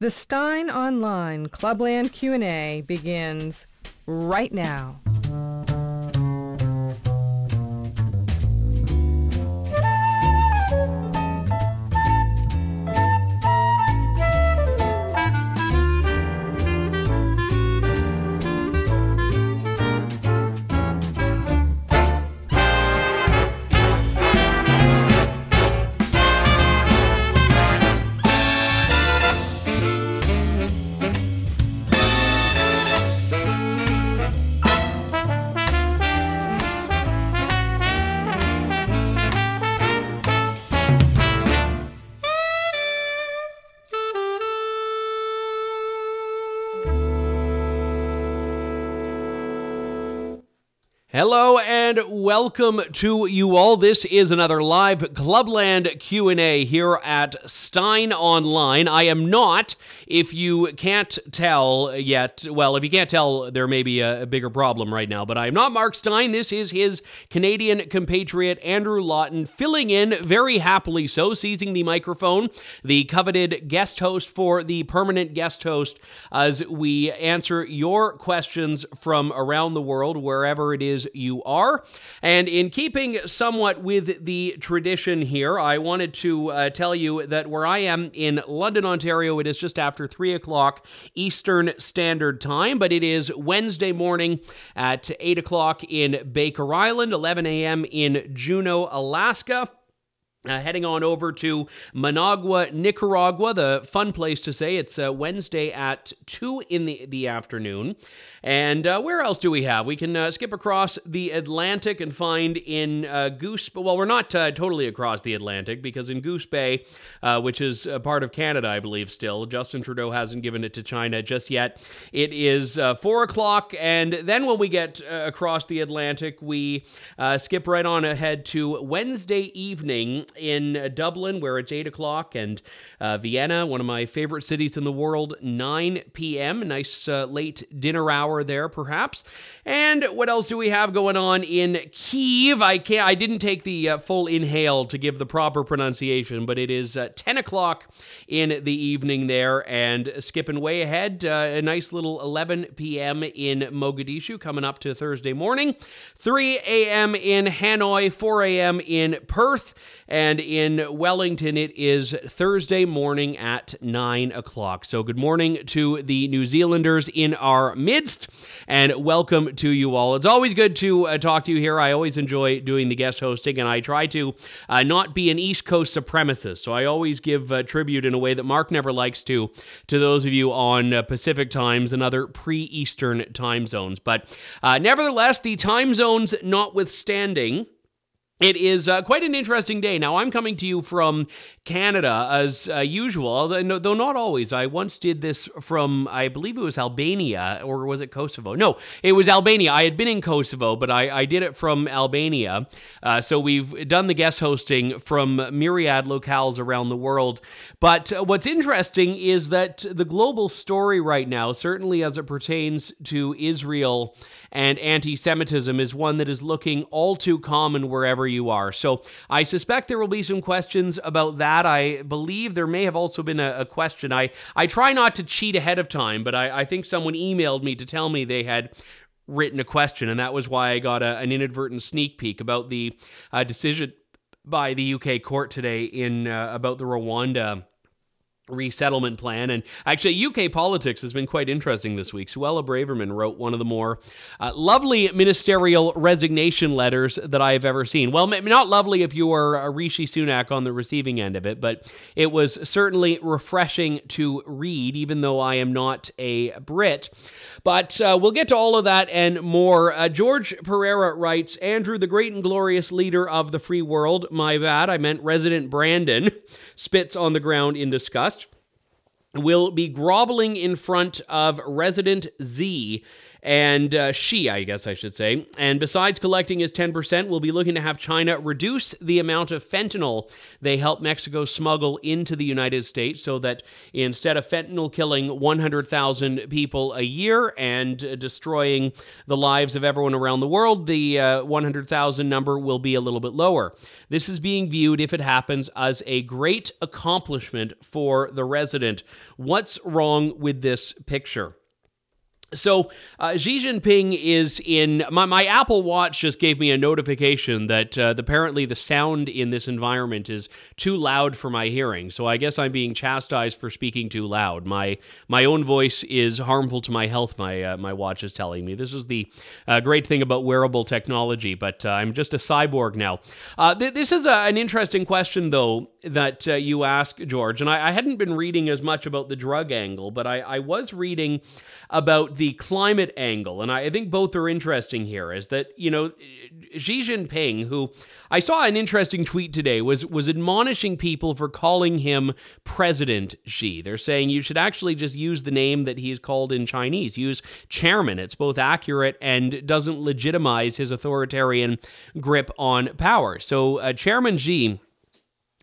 The Steyn Online Clubland Q&A begins right now. Hello and welcome to you all. This is another live Clubland Q&A here at Steyn Online. I am not, if you can't tell yet, well, if you can't tell, there may be a, a bigger problem right now, but I am not Mark Steyn. This is his Canadian compatriot Andrew Lawton filling in very happily so, seizing the microphone, the coveted guest host for the permanent guest host as we answer your questions from around the world wherever it is you are. And in keeping somewhat with the tradition here, I wanted to uh, tell you that where I am in London, Ontario, it is just after 3 o'clock Eastern Standard Time, but it is Wednesday morning at 8 o'clock in Baker Island, 11 a.m. in Juneau, Alaska. Uh, heading on over to Managua, Nicaragua, the fun place to say. It's uh, Wednesday at 2 in the, the afternoon. And uh, where else do we have? We can uh, skip across the Atlantic and find in uh, Goose. Well, we're not uh, totally across the Atlantic because in Goose Bay, which is part of Canada, I believe, still, Justin Trudeau hasn't given it to China just yet. It is 4 o'clock. And then when we get across the Atlantic, we skip right on ahead to Wednesday evening in Dublin, where it's 8 o'clock, and uh, Vienna, one of my favorite cities in the world, 9 p.m. Nice uh, late dinner hour there, perhaps. And what else do we have going on in Kiev? I can't. I didn't take the uh, full inhale to give the proper pronunciation, but it is uh, 10 o'clock in the evening there, and skipping way ahead, uh, a nice little 11 p.m. in Mogadishu, coming up to Thursday morning, 3 a.m. in Hanoi, 4 a.m. in Perth. And in Wellington, it is Thursday morning at 9 o'clock. So, good morning to the New Zealanders in our midst, and welcome to you all. It's always good to uh, talk to you here. I always enjoy doing the guest hosting, and I try to uh, not be an East Coast supremacist. So, I always give uh, tribute in a way that Mark never likes to, to those of you on uh, Pacific times and other pre Eastern time zones. But uh, nevertheless, the time zones notwithstanding, it is uh, quite an interesting day. Now, I'm coming to you from Canada as uh, usual, though not always. I once did this from, I believe it was Albania, or was it Kosovo? No, it was Albania. I had been in Kosovo, but I, I did it from Albania. Uh, so we've done the guest hosting from myriad locales around the world. But what's interesting is that the global story right now, certainly as it pertains to Israel and anti Semitism, is one that is looking all too common wherever you are. So I suspect there will be some questions about that. I believe there may have also been a, a question. I, I try not to cheat ahead of time, but I, I think someone emailed me to tell me they had written a question, and that was why I got a, an inadvertent sneak peek about the uh, decision by the UK court today in uh, about the Rwanda resettlement plan. And actually, UK politics has been quite interesting this week. Suella Braverman wrote one of the more uh, lovely ministerial resignation letters that I have ever seen. Well, not lovely if you are a Rishi Sunak on the receiving end of it, but it was certainly refreshing to read, even though I am not a Brit. But uh, we'll get to all of that and more. Uh, George Pereira writes Andrew, the great and glorious leader of the free world, my bad, I meant resident Brandon, spits on the ground in disgust will be groveling in front of Resident Z and uh, Xi, I guess I should say. And besides collecting his 10%, we'll be looking to have China reduce the amount of fentanyl they help Mexico smuggle into the United States so that instead of fentanyl killing 100,000 people a year and uh, destroying the lives of everyone around the world, the uh, 100,000 number will be a little bit lower. This is being viewed, if it happens, as a great accomplishment for the resident. What's wrong with this picture? So uh, Xi Jinping is in my, my Apple Watch just gave me a notification that uh, apparently the sound in this environment is too loud for my hearing. So I guess I'm being chastised for speaking too loud. My my own voice is harmful to my health. My uh, my watch is telling me. This is the uh, great thing about wearable technology. But uh, I'm just a cyborg now. Uh, th- this is a, an interesting question though that you ask George, and I, I, hadn't been reading as much about the drug angle, but I, I was reading about the climate angle. And I, I think both are interesting here is that, you know, Xi Jinping, who I saw an interesting tweet today, was was admonishing people for calling him President Xi. They're saying you should actually just use the name that he's called in Chinese. Use chairman. It's both accurate and doesn't legitimize his authoritarian grip on power. So uh, Chairman Xi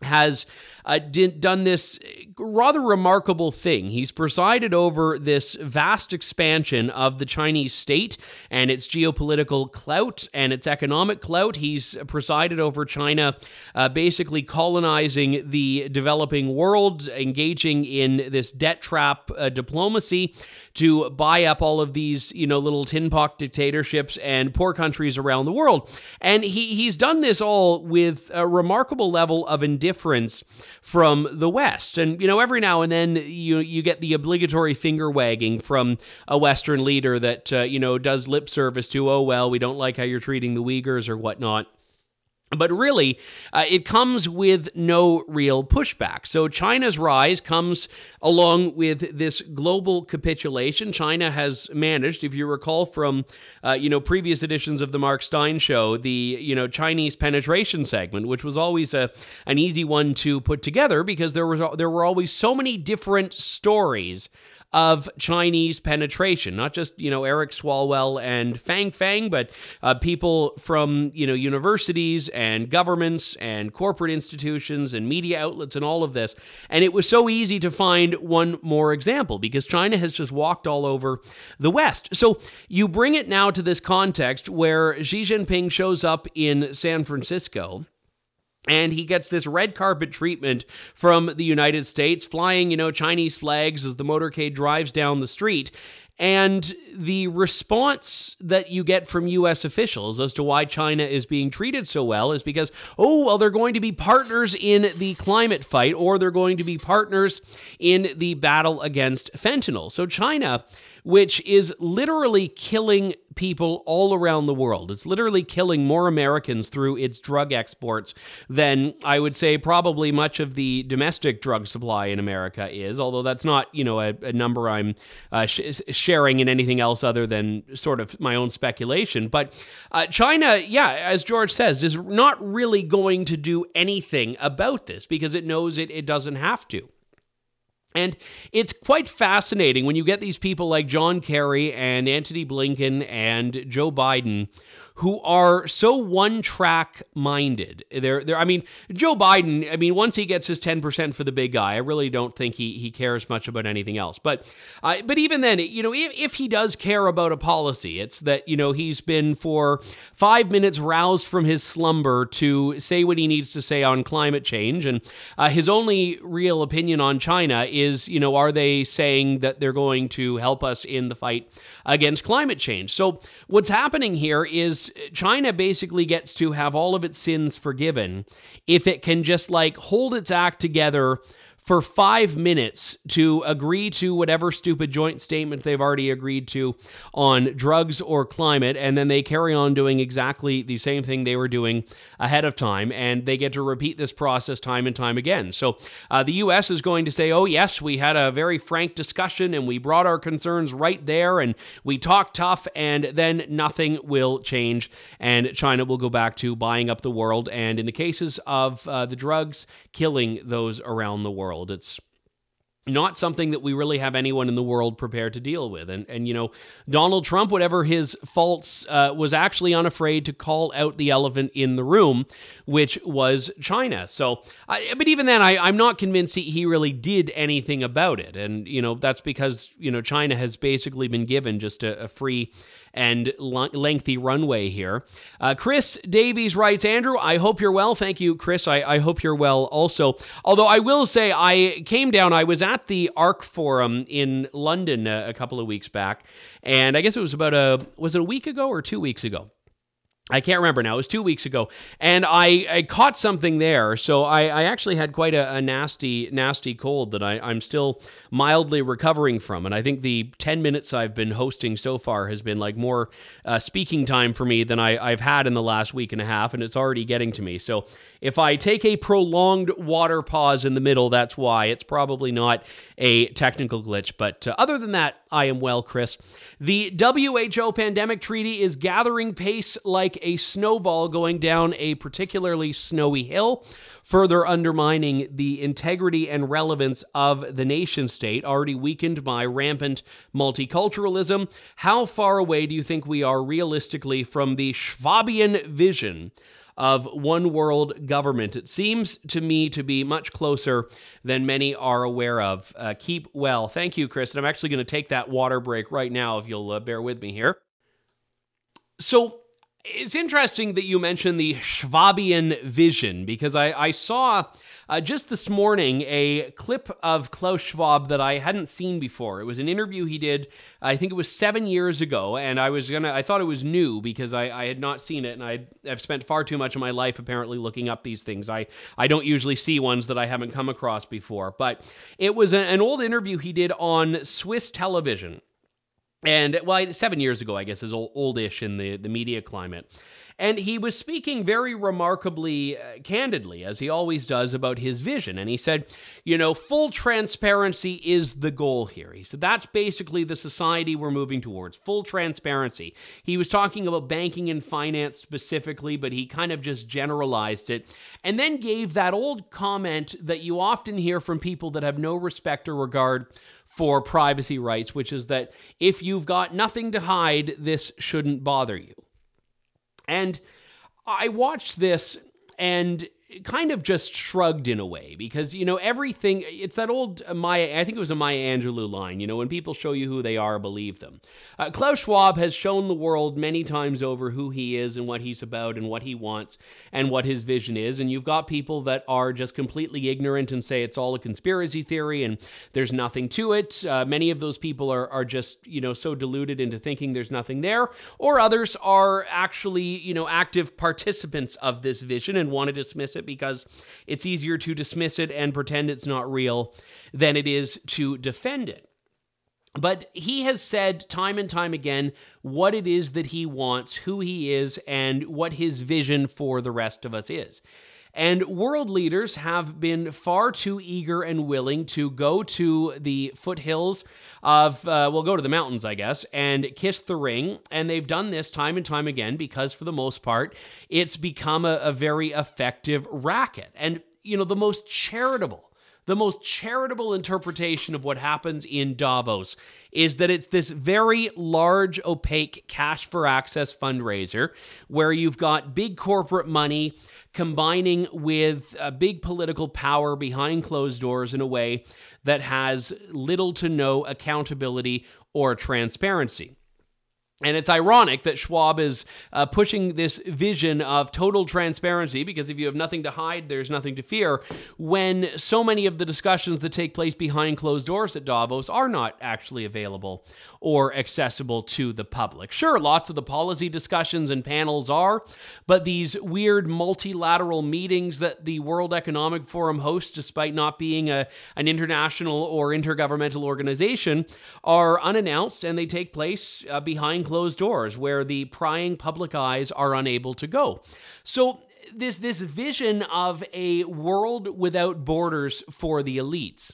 has uh, did, done this rather remarkable thing. He's presided over this vast expansion of the Chinese state and its geopolitical clout and its economic clout. He's presided over China uh, basically colonizing the developing world, engaging in this debt trap uh, diplomacy to buy up all of these, you know, little tin pot dictatorships and poor countries around the world. And he, he's done this all with a remarkable level of indifference from the West. And, you know, every now and then you, you get the obligatory finger wagging from a Western leader that, uh, you know, does lip service to, oh, well, we don't like how you're treating the Uyghurs or whatnot. But really, uh, it comes with no real pushback. So China's rise comes along with this global capitulation. China has managed, if you recall from uh, you know previous editions of the Mark Steyn Show, the you know Chinese penetration segment, which was always a an easy one to put together because there was there were always so many different stories of Chinese penetration, not just, you know, Eric Swalwell and Fang Fang, but uh, people from, you know, universities and governments and corporate institutions and media outlets and all of this. And it was so easy to find one more example because China has just walked all over the West. So you bring it now to this context where Xi Jinping shows up in San Francisco and he gets this red carpet treatment from the United States, flying, you know, Chinese flags as the motorcade drives down the street. And the response that you get from US officials as to why China is being treated so well is because, oh, well, they're going to be partners in the climate fight or they're going to be partners in the battle against fentanyl. So China which is literally killing people all around the world. It's literally killing more Americans through its drug exports than I would say probably much of the domestic drug supply in America is, although that's not, you know, a, a number I'm uh, sh- sharing in anything else other than sort of my own speculation. But uh, China, yeah, as George says, is not really going to do anything about this because it knows it, it doesn't have to. And it's quite fascinating when you get these people like John Kerry and Antony Blinken and Joe Biden who are so one track minded. They're, they're, I mean, Joe Biden, I mean, once he gets his 10% for the big guy, I really don't think he, he cares much about anything else. But, uh, but even then, you know, if, if he does care about a policy, it's that, you know, he's been for five minutes roused from his slumber to say what he needs to say on climate change. And uh, his only real opinion on China is, you know, are they saying that they're going to help us in the fight against climate change? So what's happening here is China basically gets to have all of its sins forgiven if it can just like hold its act together for five minutes to agree to whatever stupid joint statement they've already agreed to on drugs or climate, and then they carry on doing exactly the same thing they were doing ahead of time, and they get to repeat this process time and time again. So uh, the U.S. is going to say, oh, yes, we had a very frank discussion, and we brought our concerns right there, and we talked tough, and then nothing will change, and China will go back to buying up the world, and in the cases of uh, the drugs, killing those around the world world. It's not something that we really have anyone in the world prepared to deal with. And and you know, Donald Trump, whatever his faults, uh, was actually unafraid to call out the elephant in the room, which was China. So, I, but even then, I, I'm not convinced he, he really did anything about it. And you know, that's because you know China has basically been given just a, a free and lengthy runway here. Uh, Chris Davies writes, Andrew, I hope you're well. Thank you, Chris. I, I hope you're well also. Although I will say, I came down, I was at the ARC Forum in London a, a couple of weeks back, and I guess it was about a, was it a week ago or two weeks ago? I can't remember now. It was two weeks ago, and I, I caught something there. So I, I actually had quite a, a nasty, nasty cold that I, I'm still mildly recovering from. And I think the 10 minutes I've been hosting so far has been like more uh, speaking time for me than I, I've had in the last week and a half, and it's already getting to me. So if I take a prolonged water pause in the middle, that's why. It's probably not a technical glitch. But uh, other than that, I am well, Chris. The WHO pandemic treaty is gathering pace like a snowball going down a particularly snowy hill, further undermining the integrity and relevance of the nation state, already weakened by rampant multiculturalism. How far away do you think we are realistically from the Schwabian vision? Of one world government. It seems to me to be much closer than many are aware of. Uh, keep well. Thank you, Chris. And I'm actually going to take that water break right now if you'll uh, bear with me here. So, it's interesting that you mentioned the Schwabian vision because I, I saw uh, just this morning a clip of Klaus Schwab that I hadn't seen before. It was an interview he did, I think it was seven years ago, and I was gonna, I thought it was new because I, I had not seen it, and I have spent far too much of my life apparently looking up these things. I, I don't usually see ones that I haven't come across before, but it was an, an old interview he did on Swiss television and well, seven years ago, I guess, is old, oldish in the, the media climate. And he was speaking very remarkably uh, candidly, as he always does, about his vision. And he said, you know, full transparency is the goal here. He said, that's basically the society we're moving towards full transparency. He was talking about banking and finance specifically, but he kind of just generalized it. And then gave that old comment that you often hear from people that have no respect or regard for privacy rights, which is that if you've got nothing to hide, this shouldn't bother you. And I watched this and kind of just shrugged in a way because you know everything it's that old maya i think it was a maya angelou line you know when people show you who they are believe them. Uh, klaus schwab has shown the world many times over who he is and what he's about and what he wants and what his vision is. And you've got people that are just completely ignorant and say it's all a conspiracy theory and there's nothing to it. Uh, many of those people are, are just you know so deluded into thinking there's nothing there. Or others are actually you know active participants of this vision and want to dismiss it it because it's easier to dismiss it and pretend it's not real than it is to defend it. But he has said time and time again what it is that he wants, who he is, and what his vision for the rest of us is. And world leaders have been far too eager and willing to go to the foothills of, uh, well, go to the mountains, I guess, and kiss the ring. And they've done this time and time again because, for the most part, it's become a, a very effective racket. And, you know, the most charitable the most charitable interpretation of what happens in Davos is that it's this very large, opaque cash for access fundraiser where you've got big corporate money combining with a big political power behind closed doors in a way that has little to no accountability or transparency. And it's ironic that Schwab is uh, pushing this vision of total transparency because if you have nothing to hide, there's nothing to fear, when so many of the discussions that take place behind closed doors at Davos are not actually available or accessible to the public. Sure, lots of the policy discussions and panels are, but these weird multilateral meetings that the World Economic Forum hosts, despite not being a, an international or intergovernmental organization, are unannounced and they take place uh, behind closed doors where the prying public eyes are unable to go. So, this, this vision of a world without borders for the elites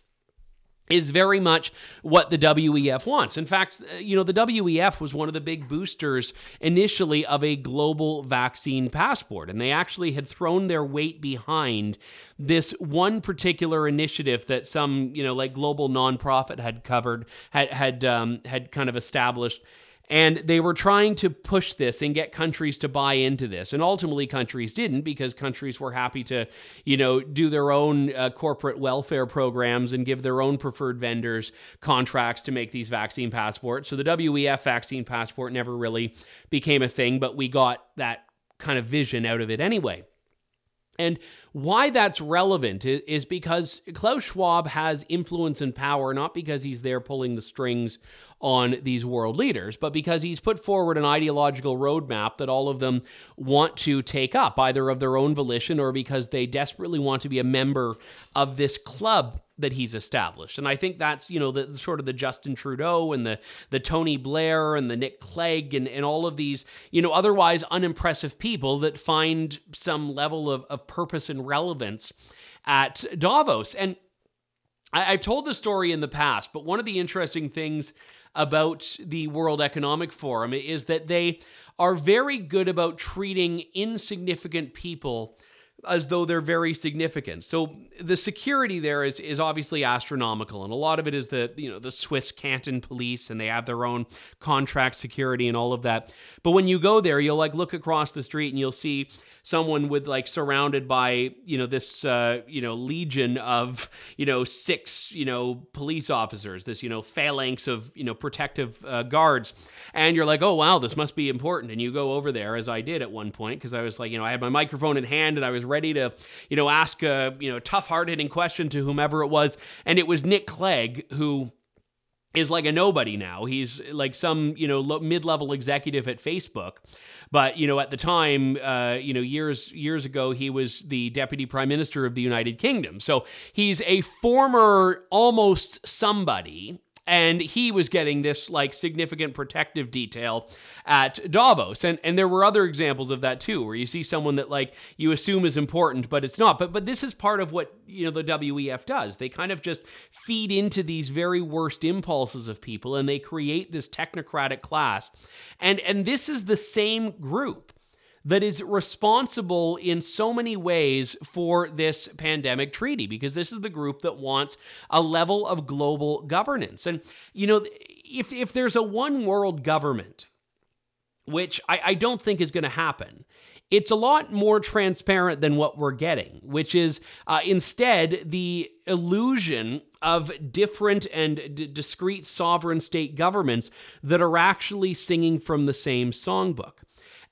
is very much what the WEF wants. In fact, uh, you know, the WEF was one of the big boosters initially of a global vaccine passport, and they actually had thrown their weight behind this one particular initiative that some, you know, like global nonprofit had covered, had had um, had kind of established and they were trying to push this and get countries to buy into this. And ultimately, countries didn't because countries were happy to, you know, do their own uh, corporate welfare programs and give their own preferred vendors contracts to make these vaccine passports. So the WEF vaccine passport never really became a thing, but we got that kind of vision out of it anyway. And why that's relevant is because Klaus Schwab has influence and power, not because he's there pulling the strings on these world leaders, but because he's put forward an ideological roadmap that all of them want to take up, either of their own volition or because they desperately want to be a member of this club that he's established. And I think that's, you know, the sort of the Justin Trudeau and the the Tony Blair and the Nick Clegg and, and all of these, you know, otherwise unimpressive people that find some level of, of purpose and relevance at Davos. And I, I've told the story in the past, but one of the interesting things about the World Economic Forum is that they are very good about treating insignificant people as though they're very significant. So the security there is is obviously astronomical, and a lot of it is the you know the Swiss canton police, and they have their own contract security and all of that. But when you go there, you'll like look across the street and you'll see someone with like surrounded by you know this uh, you know legion of you know six you know police officers, this you know phalanx of you know protective uh, guards, and you're like, oh wow, this must be important, and you go over there as I did at one point because I was like, you know, I had my microphone in hand and I was ready to you know ask a you know tough hard hitting question to whomever it was, and it was Nick Clegg who is like a nobody now. He's like some, you know, mid-level executive at Facebook. But, you know, at the time, uh, you know, years years ago, he was the deputy prime minister of the United Kingdom. So he's a former almost somebody and he was getting this like significant protective detail at Davos. And and there were other examples of that too, where you see someone that like you assume is important, but it's not. But but this is part of what you know the WEF does. They kind of just feed into these very worst impulses of people and they create this technocratic class. And and this is the same group that is responsible in so many ways for this pandemic treaty because this is the group that wants a level of global governance. And, you know, if, if there's a one world government, which I, I don't think is going to happen, it's a lot more transparent than what we're getting, which is uh, instead the illusion of different and d- discrete sovereign state governments that are actually singing from the same songbook.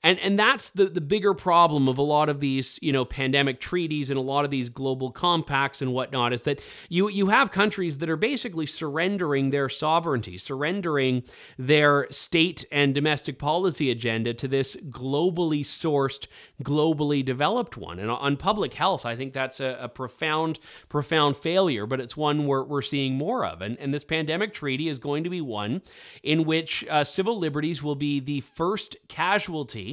And and that's the the bigger problem of a lot of these you know pandemic treaties and a lot of these global compacts and whatnot is that you you have countries that are basically surrendering their sovereignty, surrendering their state and domestic policy agenda to this globally sourced, globally developed one. And on public health, I think that's a, a profound profound failure, but it's one we're we're seeing more of. And and this pandemic treaty is going to be one in which uh, civil liberties will be the first casualty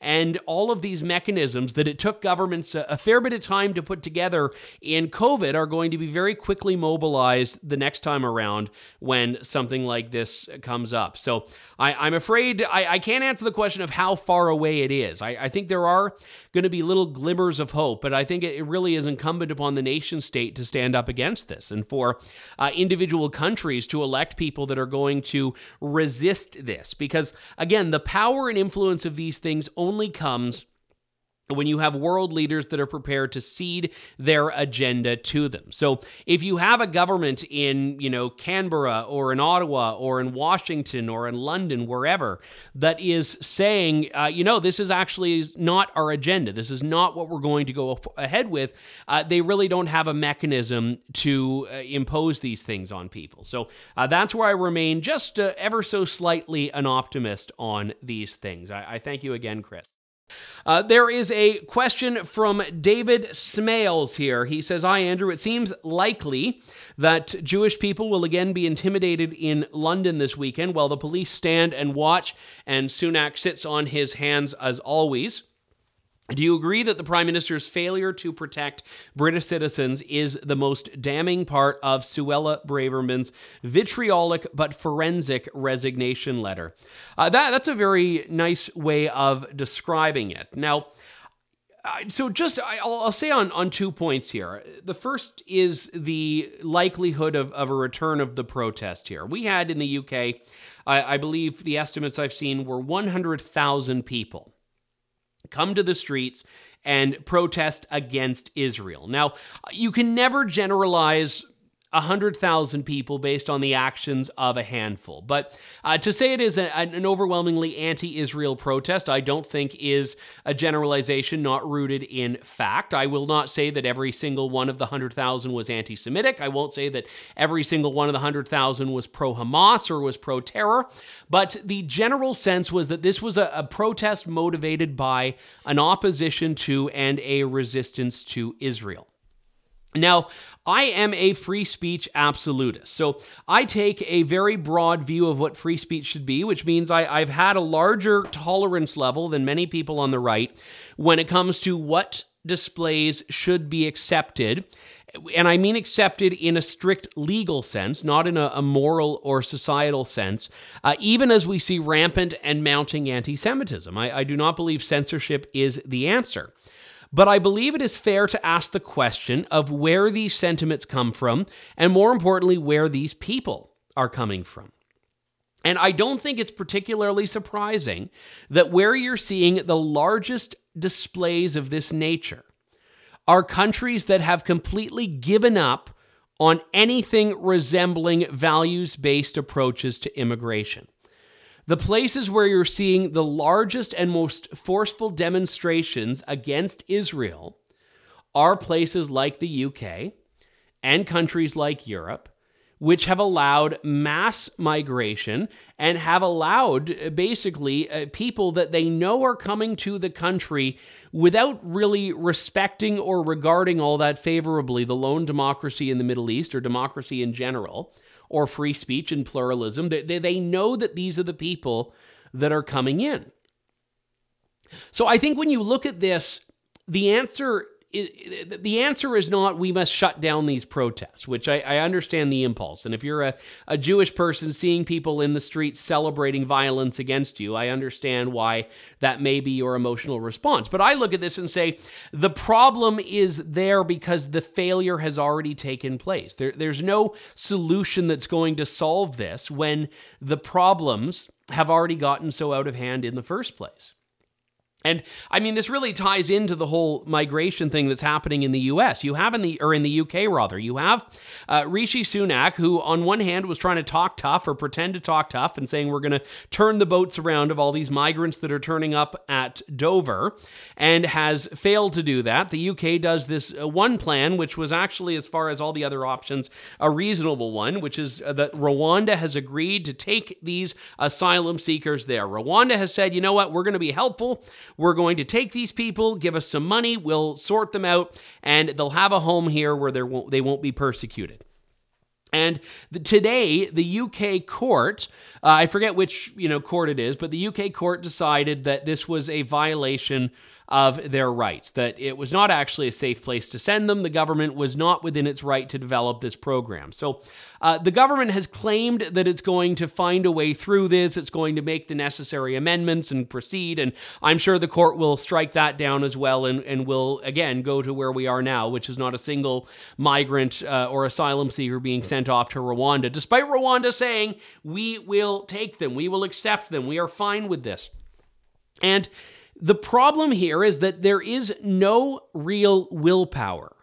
and all of these mechanisms that it took governments a, a, fair bit of time to put together in COVID are going to be very quickly mobilized the next time around when something like this comes up. So I, am afraid I, I, can't answer the question of how far away it is. I, I think there are going to be little glimmers of hope, but I think it, it, really is incumbent upon the nation state to stand up against this and for uh, individual countries to elect people that are going to resist this. Because again, the power and influence of these things only comes when you have world leaders that are prepared to cede their agenda to them. So if you have a government in, you know, Canberra or in Ottawa or in Washington or in London, wherever, that is saying, uh, you know, this is actually not our agenda. This is not what we're going to go ahead with. Uh, they really don't have a mechanism to uh, impose these things on people. So uh, that's where I remain just uh, ever so slightly an optimist on these things. I, I thank you again, Chris. Uh, there is a question from David Smales here. He says, Hi, Andrew. It seems likely that Jewish people will again be intimidated in London this weekend while the police stand and watch, and Sunak sits on his hands as always. Do you agree that the Prime Minister's failure to protect British citizens is the most damning part of Suella Braverman's vitriolic but forensic resignation letter? Uh, that, that's a very nice way of describing it. Now, so just I'll, I'll, say on, on two points here. The first is the likelihood of, of a return of the protest here. We had in the UK, I, I believe the estimates I've seen were 100,000 people come to the streets and protest against Israel. Now, you can never generalize 100,000 people based on the actions of a handful. But uh, to say it is a, an overwhelmingly anti Israel protest, I don't think is a generalization not rooted in fact. I will not say that every single one of the 100,000 was anti Semitic. I won't say that every single one of the 100,000 was pro Hamas or was pro terror. But the general sense was that this was a, a protest motivated by an opposition to and a resistance to Israel. Now, I am a free speech absolutist. So I take a very broad view of what free speech should be, which means I, have had a larger tolerance level than many people on the right when it comes to what displays should be accepted. And I mean accepted in a strict legal sense, not in a, a moral or societal sense, uh, even as we see rampant and mounting anti Semitism. I, I do not believe censorship is the answer. But I believe it is fair to ask the question of where these sentiments come from, and more importantly, where these people are coming from. And I don't think it's particularly surprising that where you're seeing the largest displays of this nature are countries that have completely given up on anything resembling values based approaches to immigration. The places where you're seeing the largest and most forceful demonstrations against Israel are places like the UK and countries like Europe, which have allowed mass migration and have allowed uh, basically uh, people that they know are coming to the country without really respecting or regarding all that favorably the lone democracy in the Middle East or democracy in general or free speech and pluralism. They, they, they know that these are the people that are coming in. So I think when you look at this, the answer the answer is not we must shut down these protests, which I, I, understand the impulse. And if you're a, a Jewish person seeing people in the streets celebrating violence against you, I understand why that may be your emotional response. But I look at this and say the problem is there because the failure has already taken place. There, there's no solution that's going to solve this when the problems have already gotten so out of hand in the first place. And I mean, this really ties into the whole migration thing that's happening in the U.S. You have in the or in the U.K. rather, you have uh, Rishi Sunak, who on one hand was trying to talk tough or pretend to talk tough and saying we're going to turn the boats around of all these migrants that are turning up at Dover, and has failed to do that. The U.K. does this uh, one plan, which was actually, as far as all the other options, a reasonable one, which is uh, that Rwanda has agreed to take these asylum seekers there. Rwanda has said, you know what, we're going to be helpful. We're going to take these people, give us some money, we'll sort them out, and they'll have a home here where they won't, they won't be persecuted. And the, today, the UK court, uh, I forget which you know court it is, but the UK court decided that this was a violation of their rights, that it was not actually a safe place to send them. The government was not within its right to develop this program. So uh, the government has claimed that it's going to find a way through this, it's going to make the necessary amendments and proceed. And I'm sure the court will strike that down as well and, and will, again, go to where we are now, which is not a single migrant uh, or asylum seeker being sent off to Rwanda, despite Rwanda saying, we will take them, we will accept them, we are fine with this. And the problem here is that there is no real willpower.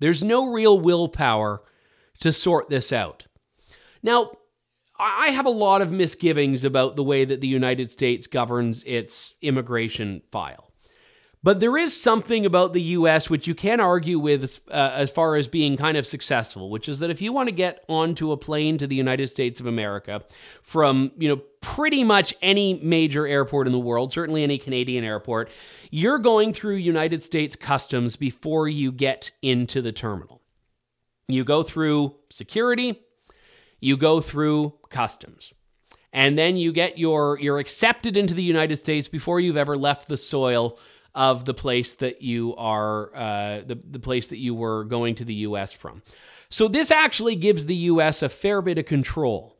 There's no real willpower to sort this out. Now, I have a lot of misgivings about the way that the United States governs its immigration file. But there is something about the US which you can argue with uh, as far as being kind of successful, which is that if you want to get onto a plane to the United States of America from, you know, pretty much any major airport in the world, certainly any Canadian airport, you're going through United States customs before you get into the terminal. You go through security, you go through customs. And then you get your you're accepted into the United States before you've ever left the soil of the place that you are, uh, the, the place that you were going to the U.S. from. So this actually gives the U.S. a fair bit of control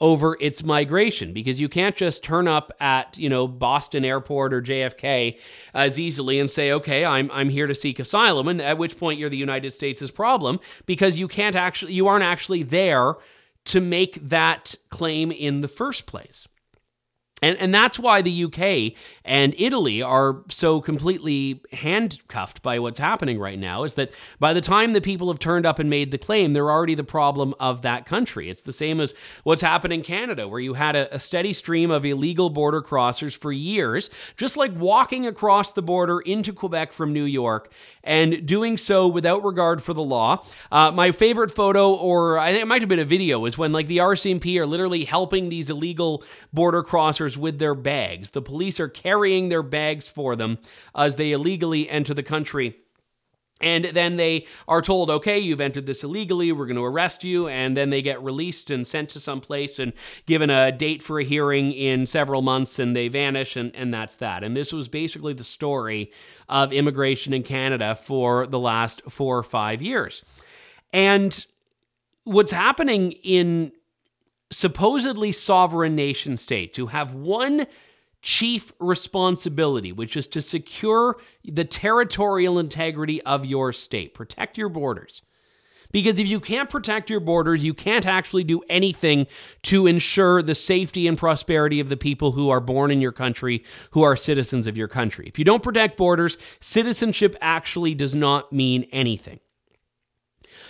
over its migration because you can't just turn up at you know Boston Airport or JFK as easily and say okay I'm I'm here to seek asylum and at which point you're the United States' problem because you can't actually you aren't actually there to make that claim in the first place. And, and that's why the UK and Italy are so completely handcuffed by what's happening right now is that by the time the people have turned up and made the claim, they're already the problem of that country. It's the same as what's happened in Canada, where you had a, a steady stream of illegal border crossers for years, just like walking across the border into Quebec from New York and doing so without regard for the law. Uh, my favorite photo, or I think it might have been a video, is when like the RCMP are literally helping these illegal border crossers with their bags. The police are carrying their bags for them as they illegally enter the country. And then they are told, okay, you've entered this illegally, we're going to arrest you. And then they get released and sent to some place and given a date for a hearing in several months and they vanish, and, and that's that. And this was basically the story of immigration in Canada for the last four or five years. And what's happening in supposedly sovereign nation states who have one chief responsibility, which is to secure the territorial integrity of your state, protect your borders. Because if you can't protect your borders, you can't actually do anything to ensure the safety and prosperity of the people who are born in your country, who are citizens of your country. If you don't protect borders, citizenship actually does not mean anything.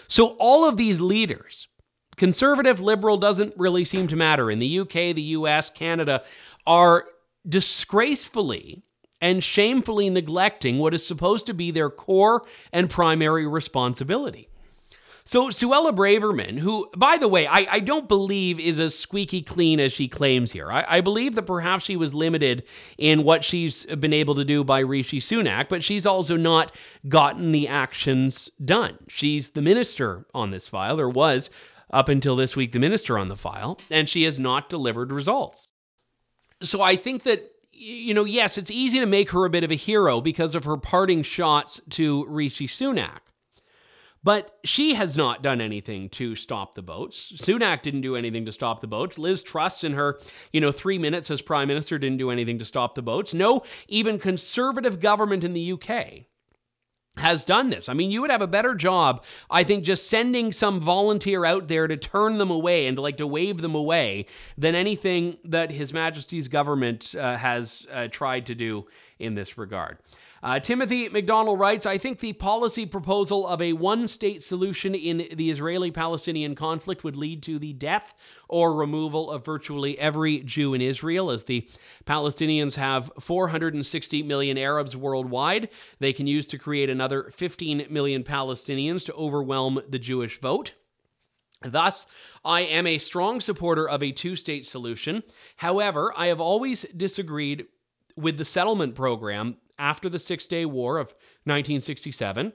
So, all of these leaders, conservative, liberal, doesn't really seem to matter. In the UK, the US, Canada, are disgracefully and shamefully neglecting what is supposed to be their core and primary responsibility. So, Suella Braverman, who, by the way, I, I don't believe is as squeaky clean as she claims here. I, I, believe that perhaps she was limited in what she's been able to do by Rishi Sunak, but she's also not gotten the actions done. She's the minister on this file, or was up until this week the minister on the file, and she has not delivered results. So I think that you know, yes, it's easy to make her a bit of a hero because of her parting shots to Rishi Sunak. But she has not done anything to stop the boats. Sunak didn't do anything to stop the boats. Liz Truss, in her, you know, three minutes as prime minister, didn't do anything to stop the boats. No, even conservative government in the UK has done this. I mean, you would have a better job, I think, just sending some volunteer out there to turn them away and to like to wave them away than anything that His Majesty's government uh, has uh, tried to do in this regard. Uh, Timothy McDonald writes I think the policy proposal of a one state solution in the Israeli Palestinian conflict would lead to the death or removal of virtually every Jew in Israel, as the Palestinians have 460 million Arabs worldwide. They can use to create another 15 million Palestinians to overwhelm the Jewish vote. Thus, I am a strong supporter of a two state solution. However, I have always disagreed with the settlement program after the Six Day War of 1967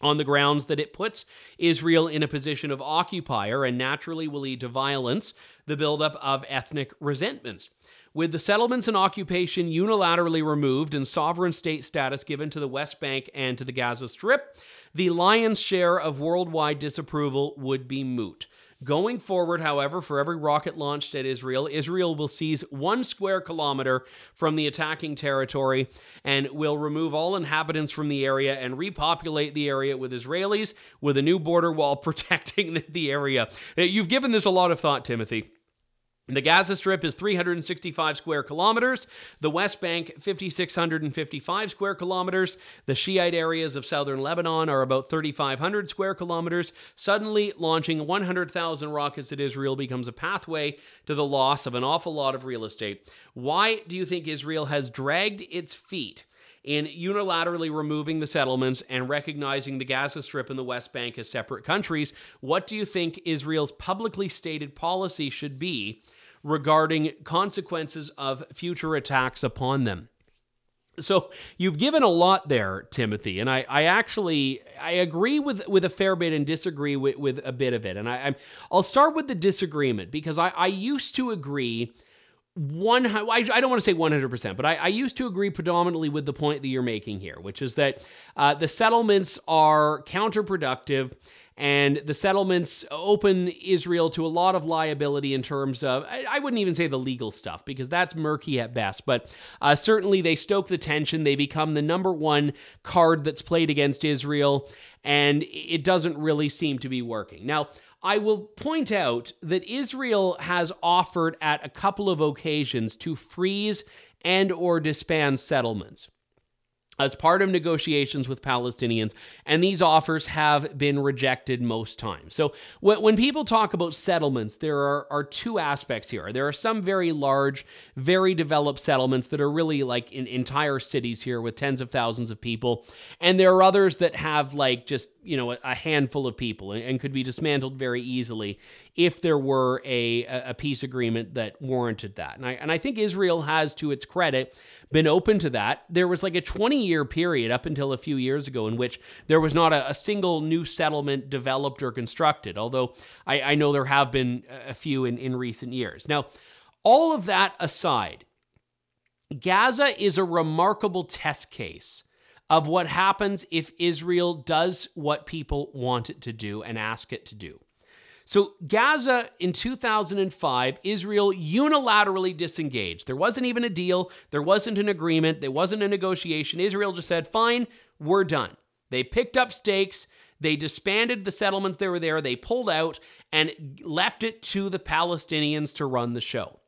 on the grounds that it puts Israel in a position of occupier and naturally will lead to violence, the buildup of ethnic resentments. With the settlements and occupation unilaterally removed and sovereign state status given to the West Bank and to the Gaza Strip, the lion's share of worldwide disapproval would be moot. Going forward, however, for every rocket launched at Israel, Israel will seize one square kilometer from the attacking territory and will remove all inhabitants from the area and repopulate the area with Israelis with a new border wall protecting the area. You've given this a lot of thought, Timothy. The Gaza Strip is 365 square kilometers, the West Bank 5,655 square kilometers, the Shiite areas of southern Lebanon are about 3,500 square kilometers. Suddenly, launching 100,000 rockets at Israel becomes a pathway to the loss of an awful lot of real estate. Why do you think Israel has dragged its feet? In unilaterally removing the settlements and recognizing the Gaza Strip and the West Bank as separate countries, what do you think Israel's publicly stated policy should be regarding consequences of future attacks upon them? So you've given a lot there, Timothy, and I, I actually I agree with with a fair bit and disagree with, with a bit of it. And I, i will start with the disagreement because I, I used to agree one I I don't want to say 100%, but I, I used to agree predominantly with the point that you're making here, which is that uh, the settlements are counterproductive and the settlements open Israel to a lot of liability in terms of, I, wouldn't even say the legal stuff because that's murky at best, but uh, certainly they stoke the tension. They become the number one card that's played against Israel, and it doesn't really seem to be working. Now, I will point out that Israel has offered at a couple of occasions to freeze and or disband settlements as part of negotiations with Palestinians, and these offers have been rejected most times. So, when people talk about settlements, there are, are two aspects here. There are some very large, very developed settlements that are really like in entire cities here with tens of thousands of people, and there are others that have like just you know a handful of people and, could be dismantled very easily if there were a, a peace agreement that warranted that. And I, and I think Israel has, to its credit, been open to that. There was like a 20 year period up until a few years ago in which there was not a, a single new settlement developed or constructed, although I, I know there have been a few in, in recent years. Now, all of that aside, Gaza is a remarkable test case of what happens if Israel does what people want it to do and ask it to do. So, Gaza in 2005, Israel unilaterally disengaged. There wasn't even a deal, there wasn't an agreement, there wasn't a negotiation. Israel just said, fine, we're done. They picked up stakes, they disbanded the settlements that were there, they pulled out, and left it to the Palestinians to run the show.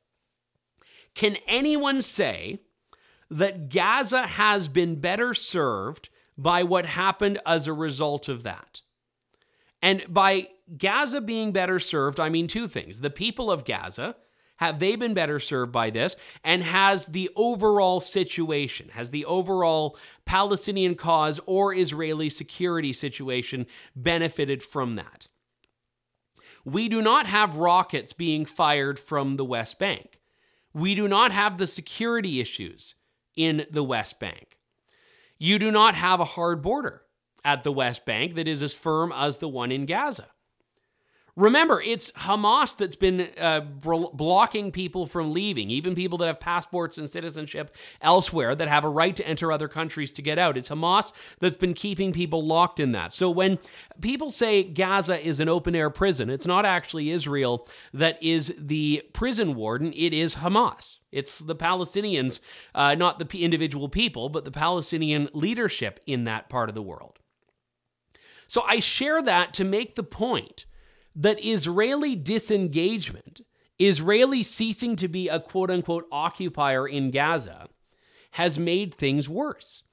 Can anyone say that Gaza has been better served by what happened as a result of that? And by Gaza being better served, I mean two things. The people of Gaza, have they been better served by this? And has the overall situation, has the overall Palestinian cause or Israeli security situation benefited from that? We do not have rockets being fired from the West Bank. We do not have the security issues in the West Bank. You do not have a hard border at the West Bank that is as firm as the one in Gaza. Remember, it's Hamas that's been uh, blocking people from leaving, even people that have passports and citizenship elsewhere that have a right to enter other countries to get out. It's Hamas that's been keeping people locked in that. So when people say Gaza is an open air prison, it's not actually Israel that is the prison warden, it is Hamas. It's the Palestinians, uh, not the individual people, but the Palestinian leadership in that part of the world. So I share that to make the point that Israeli disengagement, Israeli ceasing to be a quote unquote occupier in Gaza, has made things worse.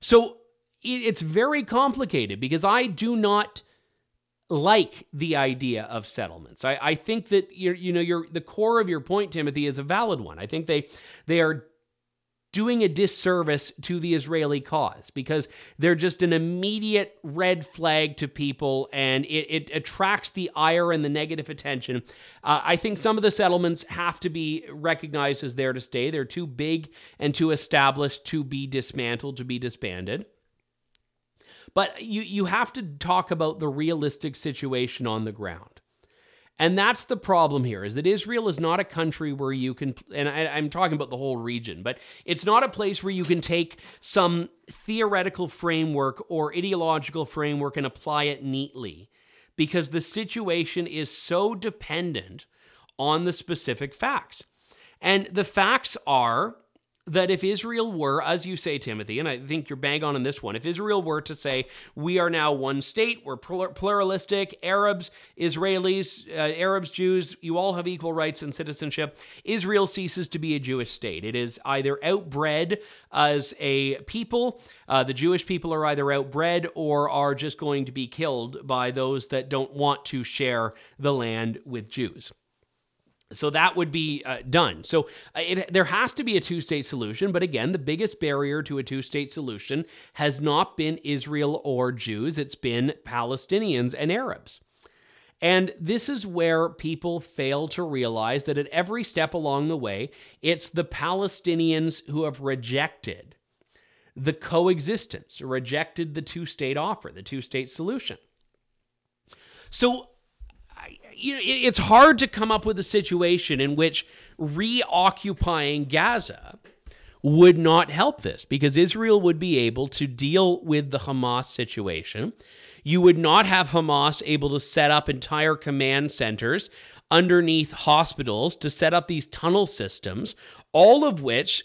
So it's very complicated because I do not like the idea of settlements. I, I think that you you know your the core of your point, Timothy, is a valid one. I think they they are doing a disservice to the Israeli cause because they're just an immediate red flag to people and it, it attracts the ire and the negative attention. Uh, I think some of the settlements have to be recognized as there to stay. They're too big and too established to be dismantled, to be disbanded. But you, you have to talk about the realistic situation on the ground. And that's the problem here is that Israel is not a country where you can, and I, am talking about the whole region, but it's not a place where you can take some theoretical framework or ideological framework and apply it neatly because the situation is so dependent on the specific facts. And the facts are that if Israel were, as you say, Timothy, and I think you're bang on in this one, if Israel were to say, we are now one state, we're pluralistic, Arabs, Israelis, uh, Arabs, Jews, you all have equal rights and citizenship, Israel ceases to be a Jewish state. It is either outbred as a people, uh, the Jewish people are either outbred or are just going to be killed by those that don't want to share the land with Jews. So that would be uh, done. So uh, it, there has to be a two state solution. But again, the biggest barrier to a two state solution has not been Israel or Jews, it's been Palestinians and Arabs. And this is where people fail to realize that at every step along the way, it's the Palestinians who have rejected the coexistence, rejected the two state offer, the two state solution. So you know, it's hard to come up with a situation in which reoccupying Gaza would not help this because Israel would be able to deal with the Hamas situation. You would not have Hamas able to set up entire command centers underneath hospitals to set up these tunnel systems, all of which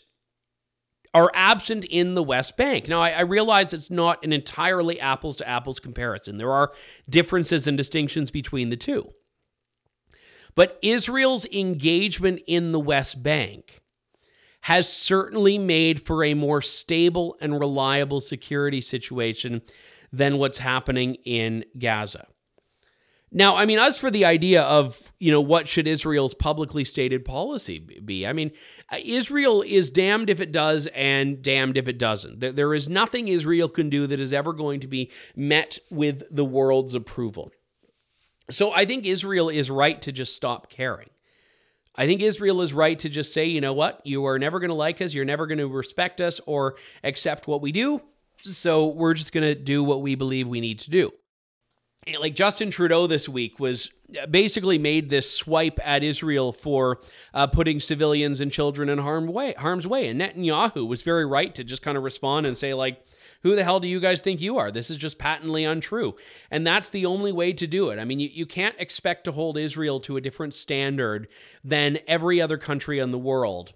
are absent in the West Bank. Now, I, I, realize it's not an entirely apples to apples comparison. There are differences and distinctions between the two. But Israel's engagement in the West Bank has certainly made for a more stable and reliable security situation than what's happening in Gaza. Now, I mean, as for the idea of, you know, what should Israel's publicly stated policy be? I mean, Israel is damned if it does and damned if it doesn't. There is nothing Israel can do that is ever going to be met with the world's approval. So I think Israel is right to just stop caring. I think Israel is right to just say, you know what, you are never going to like us, you're never going to respect us or accept what we do. So we're just going to do what we believe we need to do like Justin Trudeau this week was uh, basically made this swipe at Israel for uh, putting civilians and children in harm way, harm's way. And Netanyahu was very right to just kind of respond and say, like, who the hell do you guys think you are? This is just patently untrue. And that's the only way to do it. I mean, you, you can't expect to hold Israel to a different standard than every other country in the world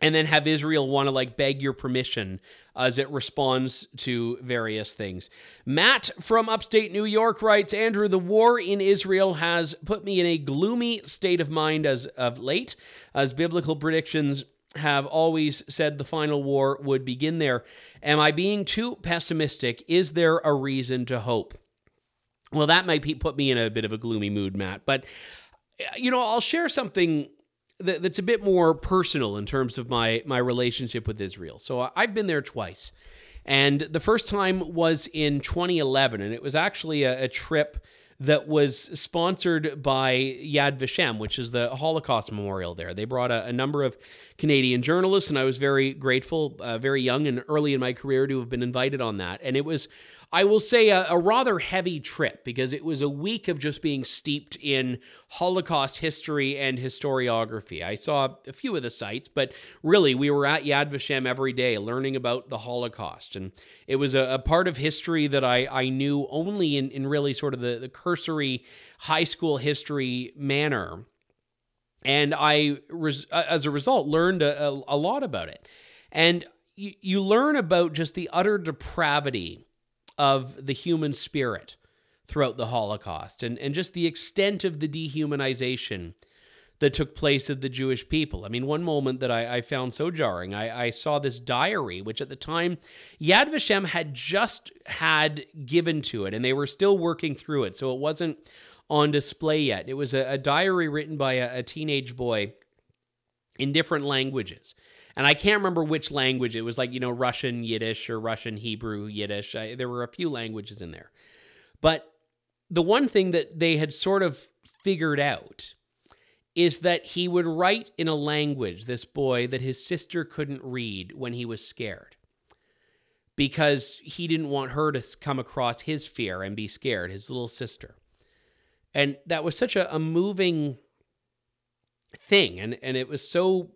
and then have Israel want to like beg your permission as it responds to various things. Matt from upstate New York writes Andrew, the war in Israel has put me in a gloomy state of mind as of late, as biblical predictions have always said the final war would begin there. Am I being too pessimistic? Is there a reason to hope? Well, that might put me in a bit of a gloomy mood, Matt, but eh, you know, I'll share something that, that's a bit more personal in terms of my my relationship with Israel. So I've been there twice, and the first time was in 2011, and it was actually a, a trip that was sponsored by Yad Vashem, which is the Holocaust memorial there. They brought a, a number of Canadian journalists, and I was very grateful, uh, very young and early in my career to have been invited on that. And it was I will say, a, a, rather heavy trip because it was a week of just being steeped in Holocaust history and historiography. I saw a few of the sites, but really, we were at Yad Vashem every day learning about the Holocaust. And it was a, a part of history that I, I knew only in, in really sort of the, the cursory high school history manner. And I, as a result, learned a, a, a lot about it. And you, you learn about just the utter depravity of the human spirit throughout the Holocaust and, and just the extent of the dehumanization that took place of the Jewish people. I mean, one moment that I, I found so jarring, I, I, saw this diary, which at the time Yad Vashem had just had given to it, and they were still working through it, so it wasn't on display yet. It was a, a diary written by a, a teenage boy in different languages and I can't remember which language. It was like you know Russian Yiddish or Russian Hebrew Yiddish. I, there were a few languages in there, but the one thing that they had sort of figured out is that he would write in a language this boy that his sister couldn't read when he was scared. Because he didn't want her to come across his fear and be scared his little sister. And that was such a, a moving thing. And and it was so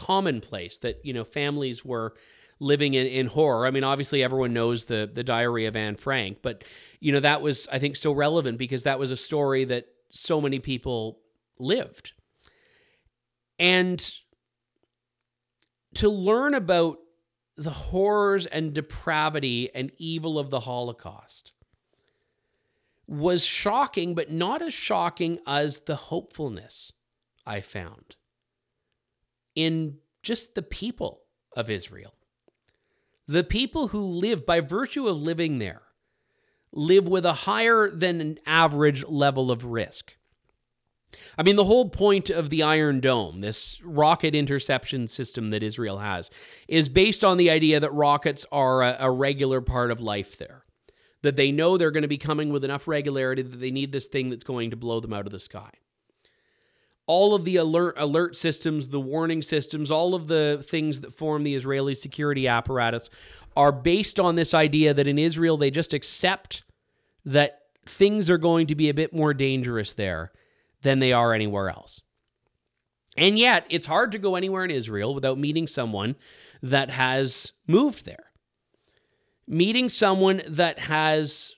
commonplace that you know families were living in, in horror. I mean, obviously everyone knows the the Diary of Anne Frank, but you know that was I think so relevant because that was a story that so many people lived. And to learn about the horrors and depravity and evil of the Holocaust was shocking, but not as shocking as the hopefulness I found in just the people of Israel. The people who live, by virtue of living there, live with a higher than an average level of risk. I mean, the whole point of the Iron Dome, this rocket interception system that Israel has, is based on the idea that rockets are a, a regular part of life there. That they know they're going to be coming with enough regularity that they need this thing that's going to blow them out of the sky all of the alert alert systems, the warning systems, all of the things that form the Israeli security apparatus are based on this idea that in Israel they just accept that things are going to be a bit more dangerous there than they are anywhere else. And yet, it's hard to go anywhere in Israel without meeting someone that has moved there. Meeting someone that has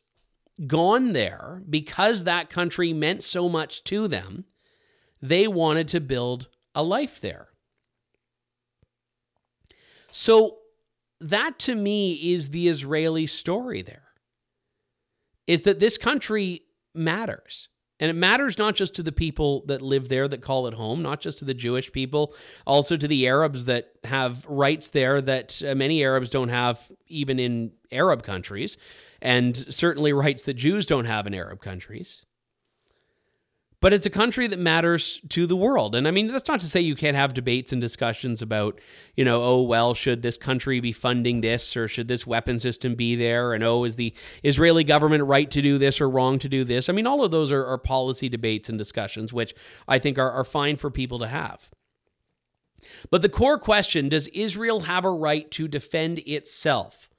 gone there because that country meant so much to them, they wanted to build a life there. So, that to me is the Israeli story there. Is that this country matters. And it matters not just to the people that live there that call it home, not just to the Jewish people, also to the Arabs that have rights there that uh, many Arabs don't have even in Arab countries, and certainly rights that Jews don't have in Arab countries but it's a country that matters to the world. And I mean, that's not to say you can't have debates and discussions about, you know, oh, well, should this country be funding this or should this weapon system be there? And oh, is the Israeli government right to do this or wrong to do this? I mean, all of those are, are policy debates and discussions, which I think are, are fine for people to have. But the core question does Israel have a right to defend itself?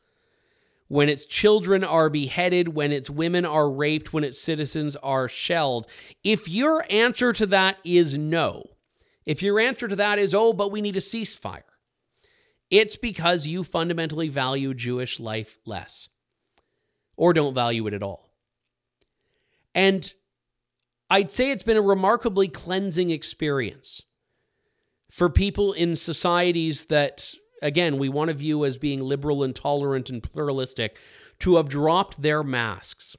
When its children are beheaded, when its women are raped, when its citizens are shelled. If your answer to that is no, if your answer to that is, oh, but we need a ceasefire, it's because you fundamentally value Jewish life less or don't value it at all. And I'd say it's been a remarkably cleansing experience for people in societies that again, we want to view as being liberal and tolerant and pluralistic, to have dropped their masks.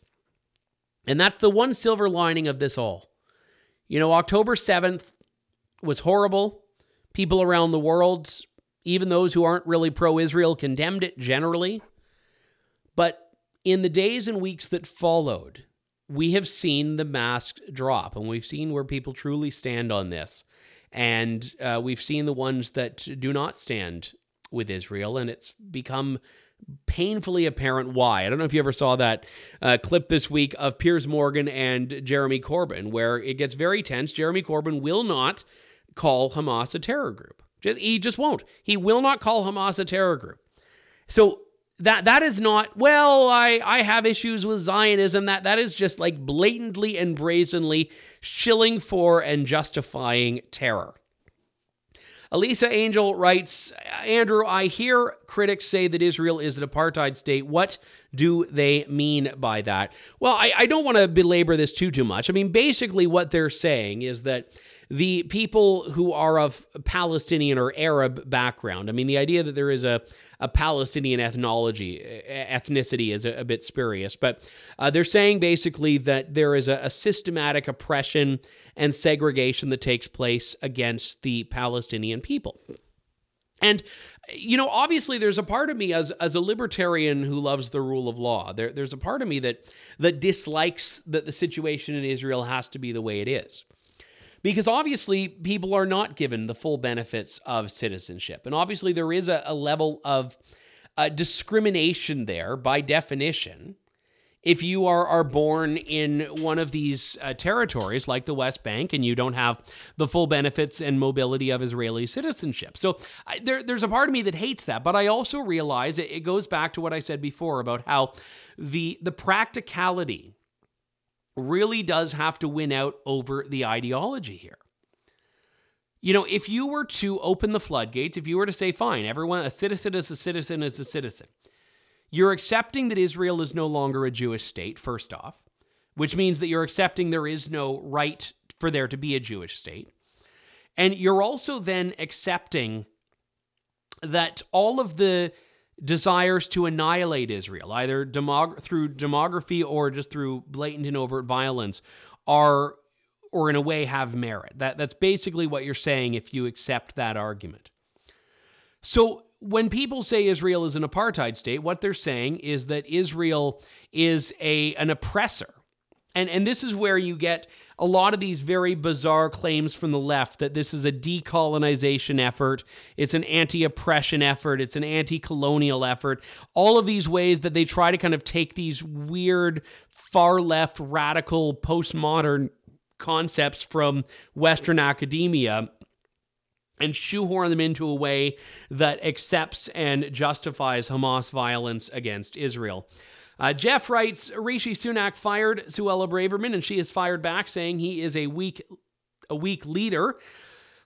And that's the one silver lining of this all. You know, October 7th was horrible. People around the world, even those who aren't really pro Israel, condemned it generally. But in the days and weeks that followed, we have seen the mask drop and we've seen where people truly stand on this. And uh, we've seen the ones that do not stand with Israel, and it's become painfully apparent why. I don't know if you ever saw that uh, clip this week of Piers Morgan and Jeremy Corbyn, where it gets very tense. Jeremy Corbyn will not call Hamas a terror group. Just, he just won't. He will not call Hamas a terror group. So that that is not well. I I have issues with Zionism. That that is just like blatantly and brazenly shilling for and justifying terror. Elisa Angel writes Andrew, I hear critics say that Israel is an apartheid state. What do they mean by that? Well, I, I don't want to belabor this too, too much. I mean, basically, what they're saying is that the people who are of Palestinian or Arab background, I mean, the idea that there is a, a Palestinian ethnology, ethnicity is a, a bit spurious, but uh, they're saying basically that there is a, a systematic oppression and segregation that takes place against the Palestinian people. And you know, obviously, there's a part of me as as a libertarian who loves the rule of law. There, there's a part of me that that dislikes that the situation in Israel has to be the way it is, because obviously people are not given the full benefits of citizenship, and obviously there is a, a level of uh, discrimination there by definition if you are, are born in one of these uh, territories like the West Bank and you don't have the full benefits and mobility of Israeli citizenship. So I, there, there's a part of me that hates that, but I also realize it, it goes back to what I said before about how the the practicality really does have to win out over the ideology here. You know, if you were to open the floodgates, if you were to say, fine, everyone, a citizen is a citizen is a citizen, you're accepting that Israel is no longer a Jewish state, first off, which means that you're accepting there is no right for there to be a Jewish state. And you're also then accepting that all of the desires to annihilate Israel, either demog- through demography or just through blatant and overt violence, are or in a way have merit. That that's basically what you're saying if you accept that argument. So when people say Israel is an apartheid state, what they're saying is that Israel is a an oppressor. And and this is where you get a lot of these very bizarre claims from the left that this is a decolonization effort, it's an anti-oppression effort, it's an anti-colonial effort. All of these ways that they try to kind of take these weird far left radical postmodern concepts from western academia and shoehorn them into a way that accepts and justifies Hamas violence against Israel. Uh, Jeff writes Rishi Sunak fired Suella Braverman, and she has fired back, saying he is a weak, a weak leader.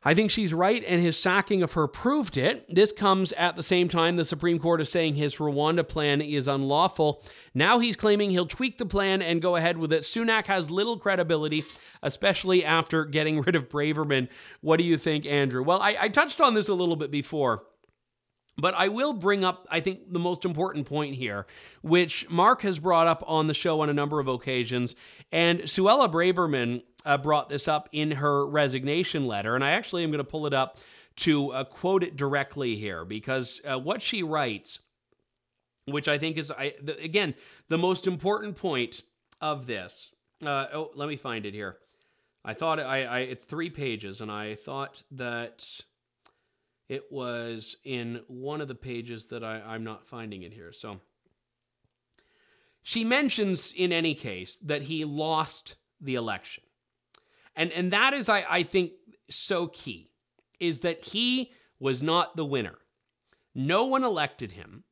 I think she's right, and his sacking of her proved it. This comes at the same time the Supreme Court is saying his Rwanda plan is unlawful. Now he's claiming he'll tweak the plan and go ahead with it. Sunak has little credibility, especially after getting rid of Braverman. What do you think, Andrew? Well, I, I touched on this a little bit before. But I will bring up, I think, the most important point here, which Mark has brought up on the show on a number of occasions. And Suella Braverman uh, brought this up in her resignation letter. And I actually am going to pull it up to uh, quote it directly here because uh, what she writes, which I think is, I, the, again, the most important point of this. Uh, oh, let me find it here. I thought I, I it's three pages, and I thought that it was in one of the pages that I, I'm not finding it here. So she mentions, in any case, that he lost the election. And, and that is, I, I think, so key, is that he was not the winner. No one elected him.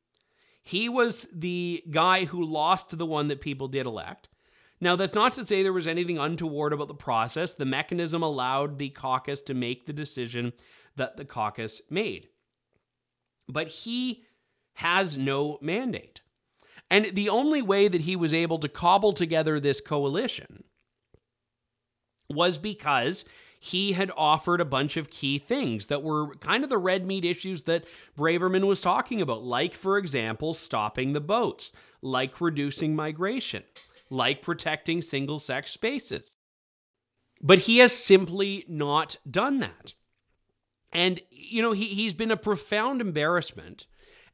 He was the guy who lost to the one that people did elect. Now, that's not to say there was anything untoward about the process. The mechanism allowed the caucus to make the decision that the caucus made. But he has no mandate. And the only way that he was able to cobble together this coalition was because he had offered a bunch of key things that were kind of the red meat issues that Braverman was talking about, like, for example, stopping the boats, like reducing migration, like protecting single sex spaces. But he has simply not done that. And, you know, he, he's been a profound embarrassment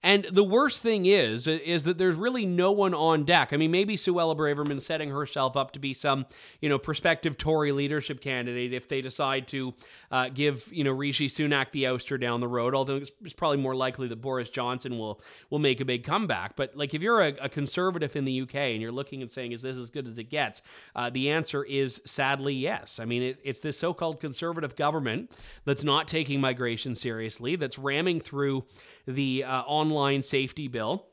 and the worst thing is, is that there's really no one on deck. I mean, maybe Suella Braverman setting herself up to be some, you know, prospective Tory leadership candidate if they decide to uh, give, you know, Rishi Sunak the ouster down the road. Although it's, probably more likely that Boris Johnson will will make a big comeback. But like, if you're a, a conservative in the UK and you're looking and saying, "Is this as good as it gets?" Uh, the answer is sadly yes. I mean, it, it's this so-called conservative government that's not taking migration seriously, that's ramming through the uh, online safety bill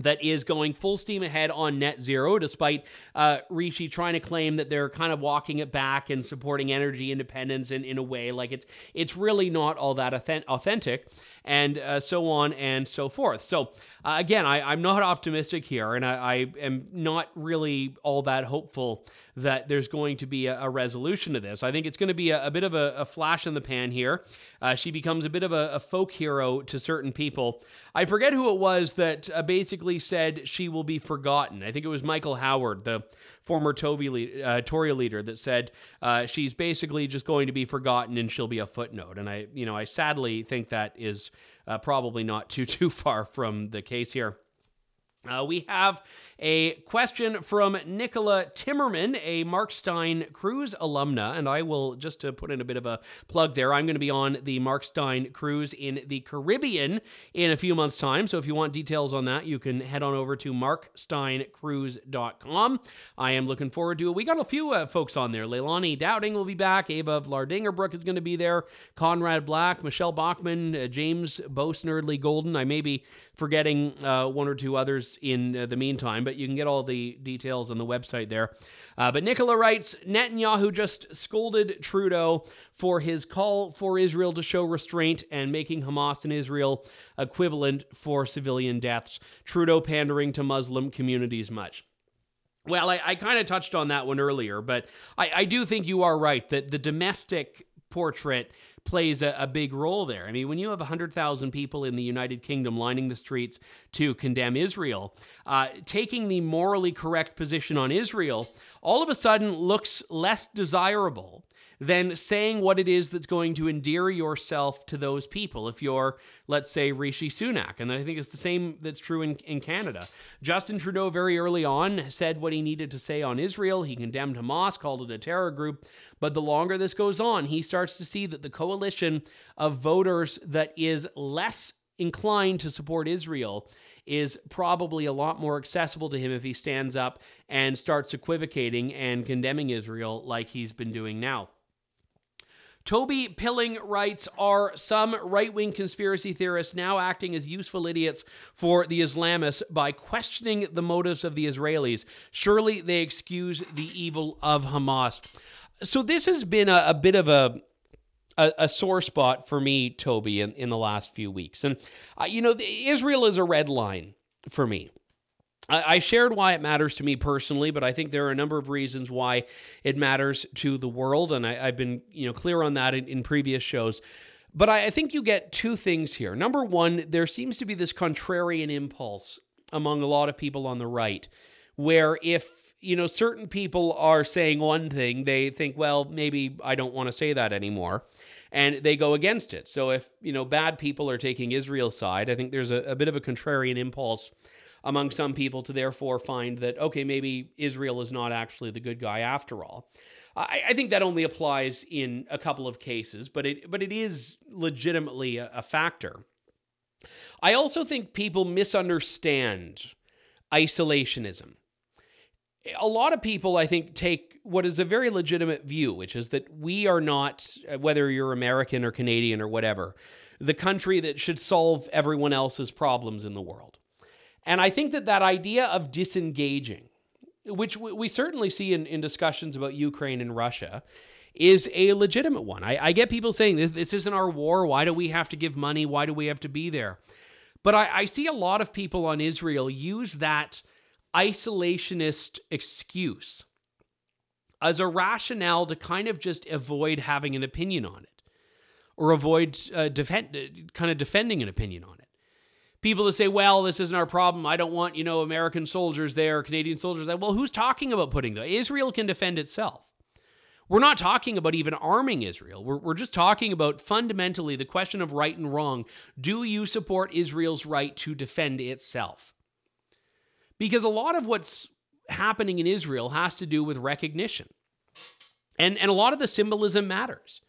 that is going full steam ahead on net zero, despite uh, Rishi trying to claim that they're kind of walking it back and supporting energy independence in, in a way like it's it's really not all that authentic, and uh, so on and so forth. So uh, again, I, am not optimistic here, and I, I, am not really all that hopeful that there's going to be a, a resolution to this. I think it's going to be a, a bit of a, a, flash in the pan here. Uh, she becomes a bit of a, folk hero to certain people. I forget who it was that uh, basically said she will be forgotten. I think it was Michael Howard, the former Toby, uh, Tory leader, that said uh, she's basically just going to be forgotten and she'll be a footnote. And I, you know, I sadly think that is uh, probably not too too far from the case here. Uh, we have a question from Nicola Timmerman, a Mark Steyn cruise alumna, and I will just to put in a bit of a plug there. I'm going to be on the Mark Steyn cruise in the Caribbean in a few months' time. So if you want details on that, you can head on over to marksteyncruise.com. I am looking forward to it. We got a few uh, folks on there. Leilani Dowding will be back. Eva Vlaardingerbroek is going to be there. Conrad Black, Michele Bachmann, uh, James Boasnerdly Golden. I may be forgetting uh, one or two others in uh, the meantime but you can get all the details on the website there. Uh, but Nicola writes Netanyahu just scolded Trudeau for his call for Israel to show restraint and making Hamas and Israel equivalent for civilian deaths. Trudeau pandering to Muslim communities much. Well, I, I kind of touched on that one earlier, but I, I do think you are right that the domestic portrait plays a, a, big role there. I mean, when you have 100,000 people in the United Kingdom lining the streets to condemn Israel, uh, taking the morally correct position on Israel all of a sudden looks less desirable than saying what it is that's going to endear yourself to those people. If you're, let's say, Rishi Sunak, and I think it's the same that's true in, in Canada. Justin Trudeau very early on said what he needed to say on Israel. He condemned Hamas, called it a terror group. But the longer this goes on, he starts to see that the coalition of voters that is less inclined to support Israel is probably a lot more accessible to him if he stands up and starts equivocating and condemning Israel like he's been doing now. Toby Pilling writes Are some right wing conspiracy theorists now acting as useful idiots for the Islamists by questioning the motives of the Israelis? Surely they excuse the evil of Hamas. So, this has been a, a bit of a, a, a, sore spot for me, Toby, in, in the last few weeks. And, uh, you know, Israel is a red line for me. I shared why it matters to me personally, but I think there are a number of reasons why it matters to the world, and I, have been you know clear on that in, in previous shows. But I, I think you get two things here. Number one, there seems to be this contrarian impulse among a lot of people on the right, where if you know certain people are saying one thing, they think, well, maybe I don't want to say that anymore and they go against it. So if you know bad people are taking Israel's side, I think there's a, a, bit of a contrarian impulse among some people to therefore find that, okay, maybe Israel is not actually the good guy after all. I, I think that only applies in a couple of cases, but it, but it is legitimately a, a factor. I also think people misunderstand isolationism. A lot of people, I think, take what is a very legitimate view, which is that we are not, uh, whether you're American or Canadian or whatever, the country that should solve everyone else's problems in the world. And I think that that idea of disengaging, which we certainly see in, in discussions about Ukraine and Russia, is a legitimate one. I, I, get people saying this this isn't our war. Why do we have to give money? Why do we have to be there? But I, I see a lot of people on Israel use that isolationist excuse as a rationale to kind of just avoid having an opinion on it or avoid uh, defend, kind of defending an opinion on it people to say, well, this isn't our problem. I don't want, you know, American soldiers there, Canadian soldiers there. Well, who's talking about putting them? Israel can defend itself. We're not talking about even arming Israel. We're, we're just talking about fundamentally the question of right and wrong. Do you support Israel's right to defend itself? Because a lot of what's happening in Israel has to do with recognition. And, and a lot of the symbolism matters.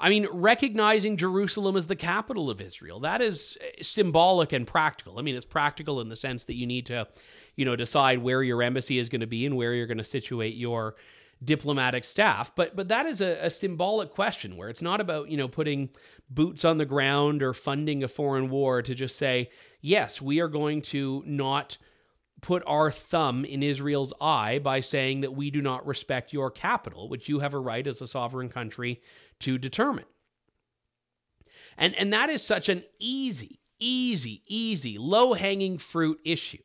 I mean, recognizing Jerusalem as the capital of Israel, that is eh, symbolic and practical. I mean, it's practical in the sense that you need to, you know, decide where your embassy is going to be and where you're going to situate your diplomatic staff. But but that is a, a, symbolic question where it's not about, you know, putting boots on the ground or funding a foreign war to just say, yes, we are going to not put our thumb in Israel's eye by saying that we do not respect your capital, which you have a right as a sovereign country to determine. And, and that is such an easy, easy, easy, low hanging fruit issue.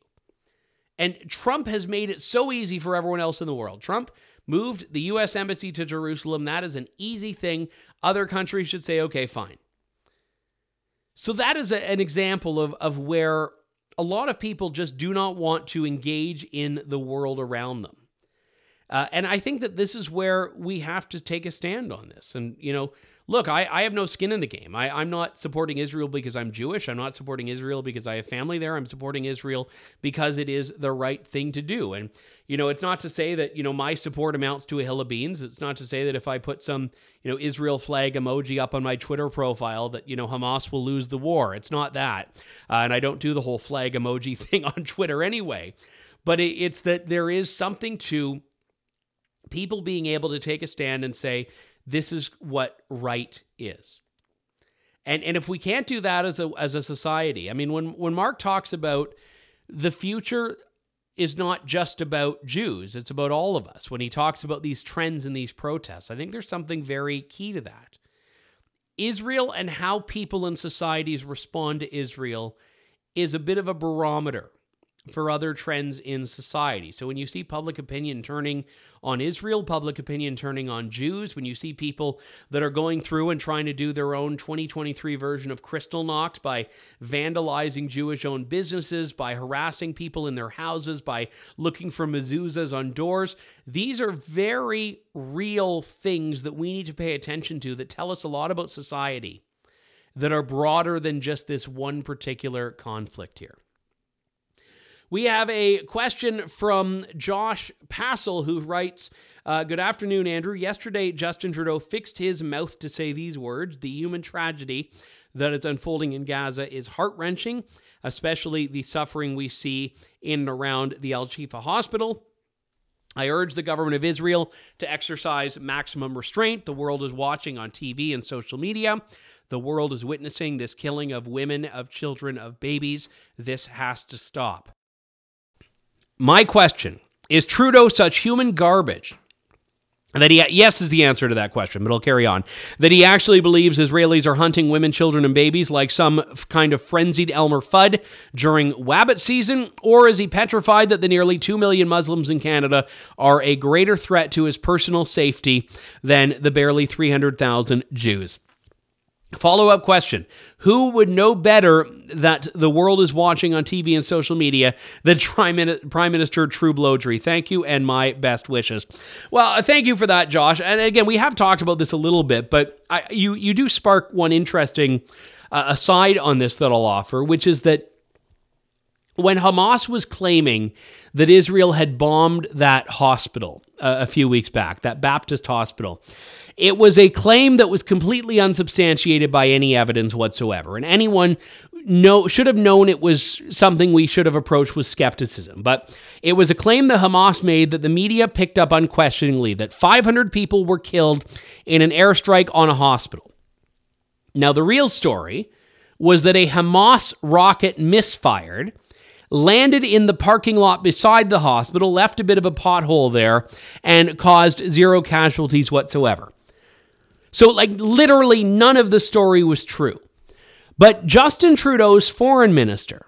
And Trump has made it so easy for everyone else in the world. Trump moved the U.S. Embassy to Jerusalem. That is an easy thing. Other countries should say, okay, fine. So that is a, an example of, of where a lot of people just do not want to engage in the world around them. Uh, and I think that this is where we have to take a stand on this. And, you know, look, I, I have no skin in the game. I, I'm not supporting Israel because I'm Jewish. I'm not supporting Israel because I have family there. I'm supporting Israel because it is the right thing to do. And, you know, it's not to say that, you know, my support amounts to a hill of beans. It's not to say that if I put some, you know, Israel flag emoji up on my Twitter profile that, you know, Hamas will lose the war. It's not that. Uh, and I don't do the whole flag emoji thing on Twitter anyway. But it, it's that there is something to people being able to take a stand and say, this is what right is. And, and if we can't do that as a, as a society, I mean, when, when Mark talks about the future is not just about Jews, it's about all of us. When he talks about these trends and these protests, I think there's something very key to that. Israel and how people in societies respond to Israel is a bit of a barometer for other trends in society. So when you see public opinion turning on Israel, public opinion turning on Jews, when you see people that are going through and trying to do their own 2023 version of Kristallnacht by vandalizing Jewish owned businesses, by harassing people in their houses, by looking for mezuzahs on doors, these are very real things that we need to pay attention to that tell us a lot about society that are broader than just this one particular conflict here. We have a question from Josh Passel who writes uh, Good afternoon, Andrew. Yesterday, Justin Trudeau fixed his mouth to say these words The human tragedy that is unfolding in Gaza is heart wrenching, especially the suffering we see in and around the Al Shifa hospital. I urge the government of Israel to exercise maximum restraint. The world is watching on TV and social media. The world is witnessing this killing of women, of children, of babies. This has to stop. My question is Trudeau such human garbage? That he yes is the answer to that question but i'll carry on. That he actually believes israelis are hunting women children and babies like some kind of frenzied elmer fudd during wabbit season? Or is he petrified that the nearly 2 million muslims in canada are a greater threat to his personal safety than the barely 300000 jews Follow up question Who would know better that the world is watching on TV and social media than Prime Minister True Blowdry? Thank you and my best wishes. Well, thank you for that, Josh. And again, we have talked about this a little bit, but I, you, you do spark one interesting uh, aside on this that I'll offer, which is that when Hamas was claiming that Israel had bombed that hospital uh, a few weeks back, that Baptist hospital, it was a claim that was completely unsubstantiated by any evidence whatsoever. And anyone know, should have known it was something we should have approached with skepticism. But it was a claim that Hamas made that the media picked up unquestioningly that 500 people were killed in an airstrike on a hospital. Now, the real story was that a Hamas rocket misfired landed in the parking lot beside the hospital, left a bit of a pothole there, and caused zero casualties whatsoever. So, like, literally none of the story was true. But Justin Trudeau's foreign minister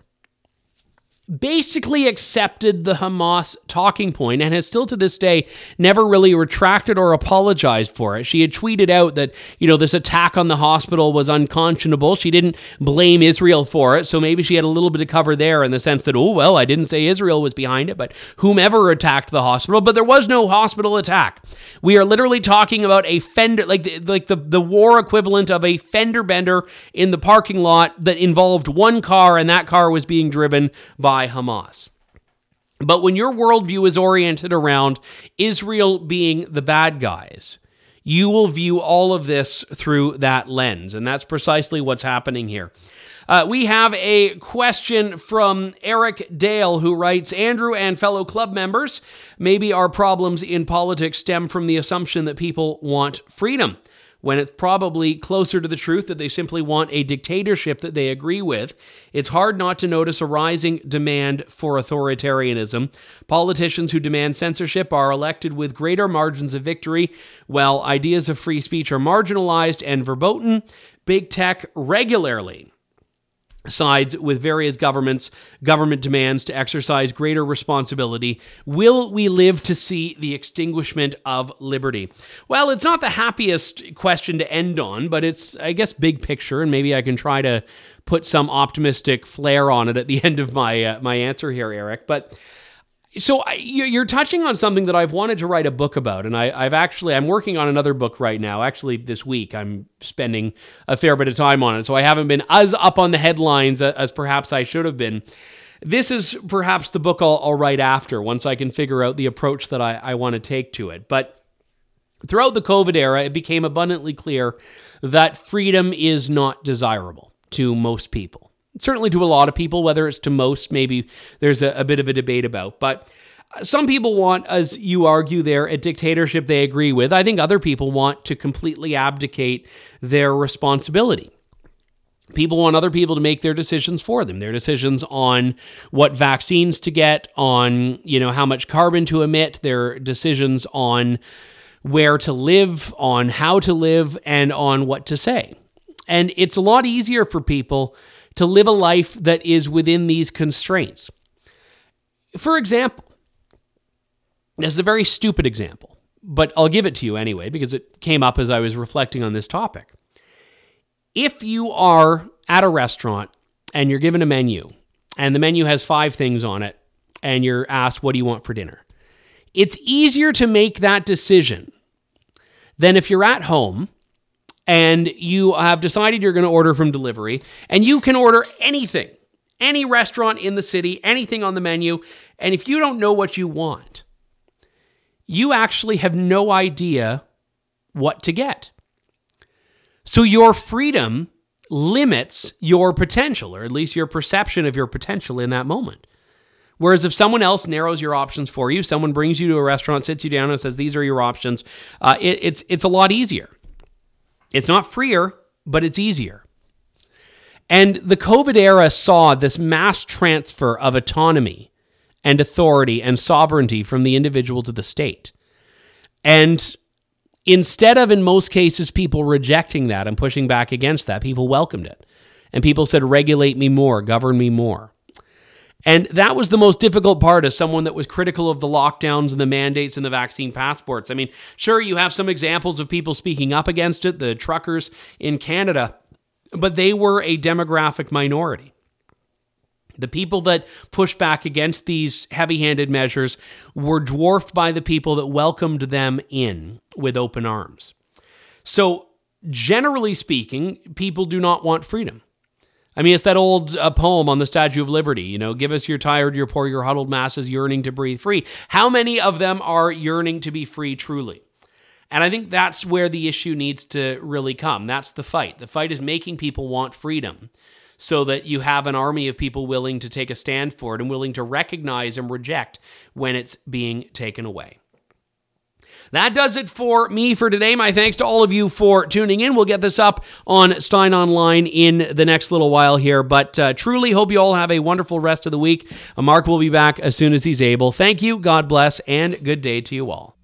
basically accepted the Hamas talking point and has still to this day never really retracted or apologized for it. She had tweeted out that, you know, this attack on the hospital was unconscionable. She didn't blame Israel for it. So maybe she had a little bit of cover there in the sense that, oh, well, I didn't say Israel was behind it, but whomever attacked the hospital. But there was no hospital attack. We are literally talking about a fender, like, like the, the war equivalent of a fender bender in the parking lot that involved one car, and that car was being driven by by Hamas. But when your worldview is oriented around Israel being the bad guys, you will view all of this through that lens. And that's precisely what's happening here. Uh, we have a question from Eric Dale who writes Andrew and fellow club members, maybe our problems in politics stem from the assumption that people want freedom when it's probably closer to the truth that they simply want a dictatorship that they agree with. It's hard not to notice a rising demand for authoritarianism. Politicians who demand censorship are elected with greater margins of victory, while ideas of free speech are marginalized and verboten. Big tech regularly sides with various governments, government demands to exercise greater responsibility. Will we live to see the extinguishment of liberty? Well, it's not the happiest question to end on, but it's, I guess, big picture, and maybe I can try to put some optimistic flair on it at the end of my uh, my answer here, Eric. But so you're touching on something that I've wanted to write a book about, and I, have actually I'm working on another book right now. Actually, this week I'm spending a fair bit of time on it, so I haven't been as up on the headlines as perhaps I should have been. This is perhaps the book I'll, I'll write after once I can figure out the approach that I, I want to take to it. But throughout the COVID era, it became abundantly clear that freedom is not desirable to most people certainly to a lot of people, whether it's to most, maybe there's a, a bit of a debate about. But uh, some people want, as you argue there, a dictatorship they agree with. I think other people want to completely abdicate their responsibility. People want other people to make their decisions for them. Their decisions on what vaccines to get, on you know how much carbon to emit, their decisions on where to live, on how to live, and on what to say. And it's a lot easier for people to live a life that is within these constraints. For example, this is a very stupid example, but I'll give it to you anyway because it came up as I was reflecting on this topic. If you are at a restaurant and you're given a menu, and the menu has five things on it, and you're asked, What do you want for dinner? It's easier to make that decision than if you're at home and you have decided you're going to order from delivery, and you can order anything, any restaurant in the city, anything on the menu. And if you don't know what you want, you actually have no idea what to get. So your freedom limits your potential, or at least your perception of your potential in that moment. Whereas if someone else narrows your options for you, someone brings you to a restaurant, sits you down, and says these are your options, uh, it, it's it's a lot easier. It's not freer, but it's easier. And the COVID era saw this mass transfer of autonomy and authority and sovereignty from the individual to the state. And instead of, in most cases, people rejecting that and pushing back against that, people welcomed it. And people said, regulate me more, govern me more. And that was the most difficult part as someone that was critical of the lockdowns and the mandates and the vaccine passports. I mean, sure, you have some examples of people speaking up against it, the truckers in Canada, but they were a demographic minority. The people that pushed back against these heavy handed measures were dwarfed by the people that welcomed them in with open arms. So, generally speaking, people do not want freedom. I mean, it's that old uh, poem on the Statue of Liberty, you know, give us your tired, your poor, your huddled masses yearning to breathe free. How many of them are yearning to be free truly? And I think that's where the issue needs to really come. That's the fight. The fight is making people want freedom so that you have an army of people willing to take a stand for it and willing to recognize and reject when it's being taken away. That does it for me for today. My thanks to all of you for tuning in. We'll get this up on Steyn Online in the next little while here, but uh, truly hope you all have a wonderful rest of the week. Uh, Mark will be back as soon as he's able. Thank you, God bless, and good day to you all.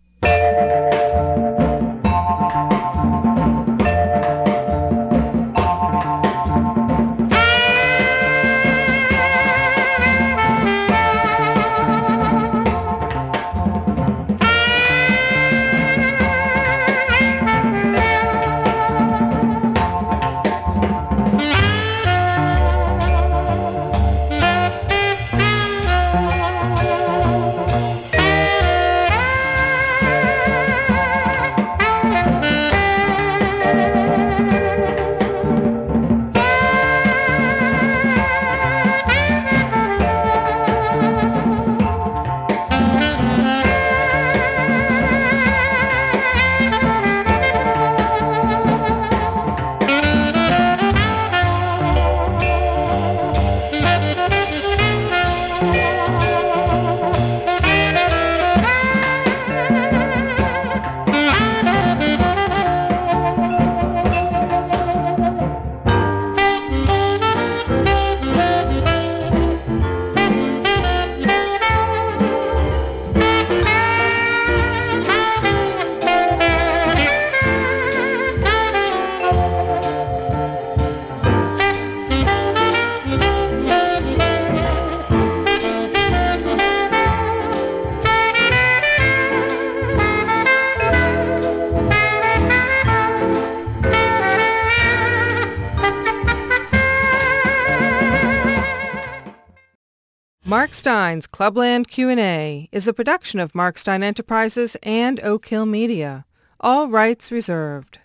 Clubland Q&A is a production of Mark Steyn Enterprises and Oak Hill Media. All rights reserved.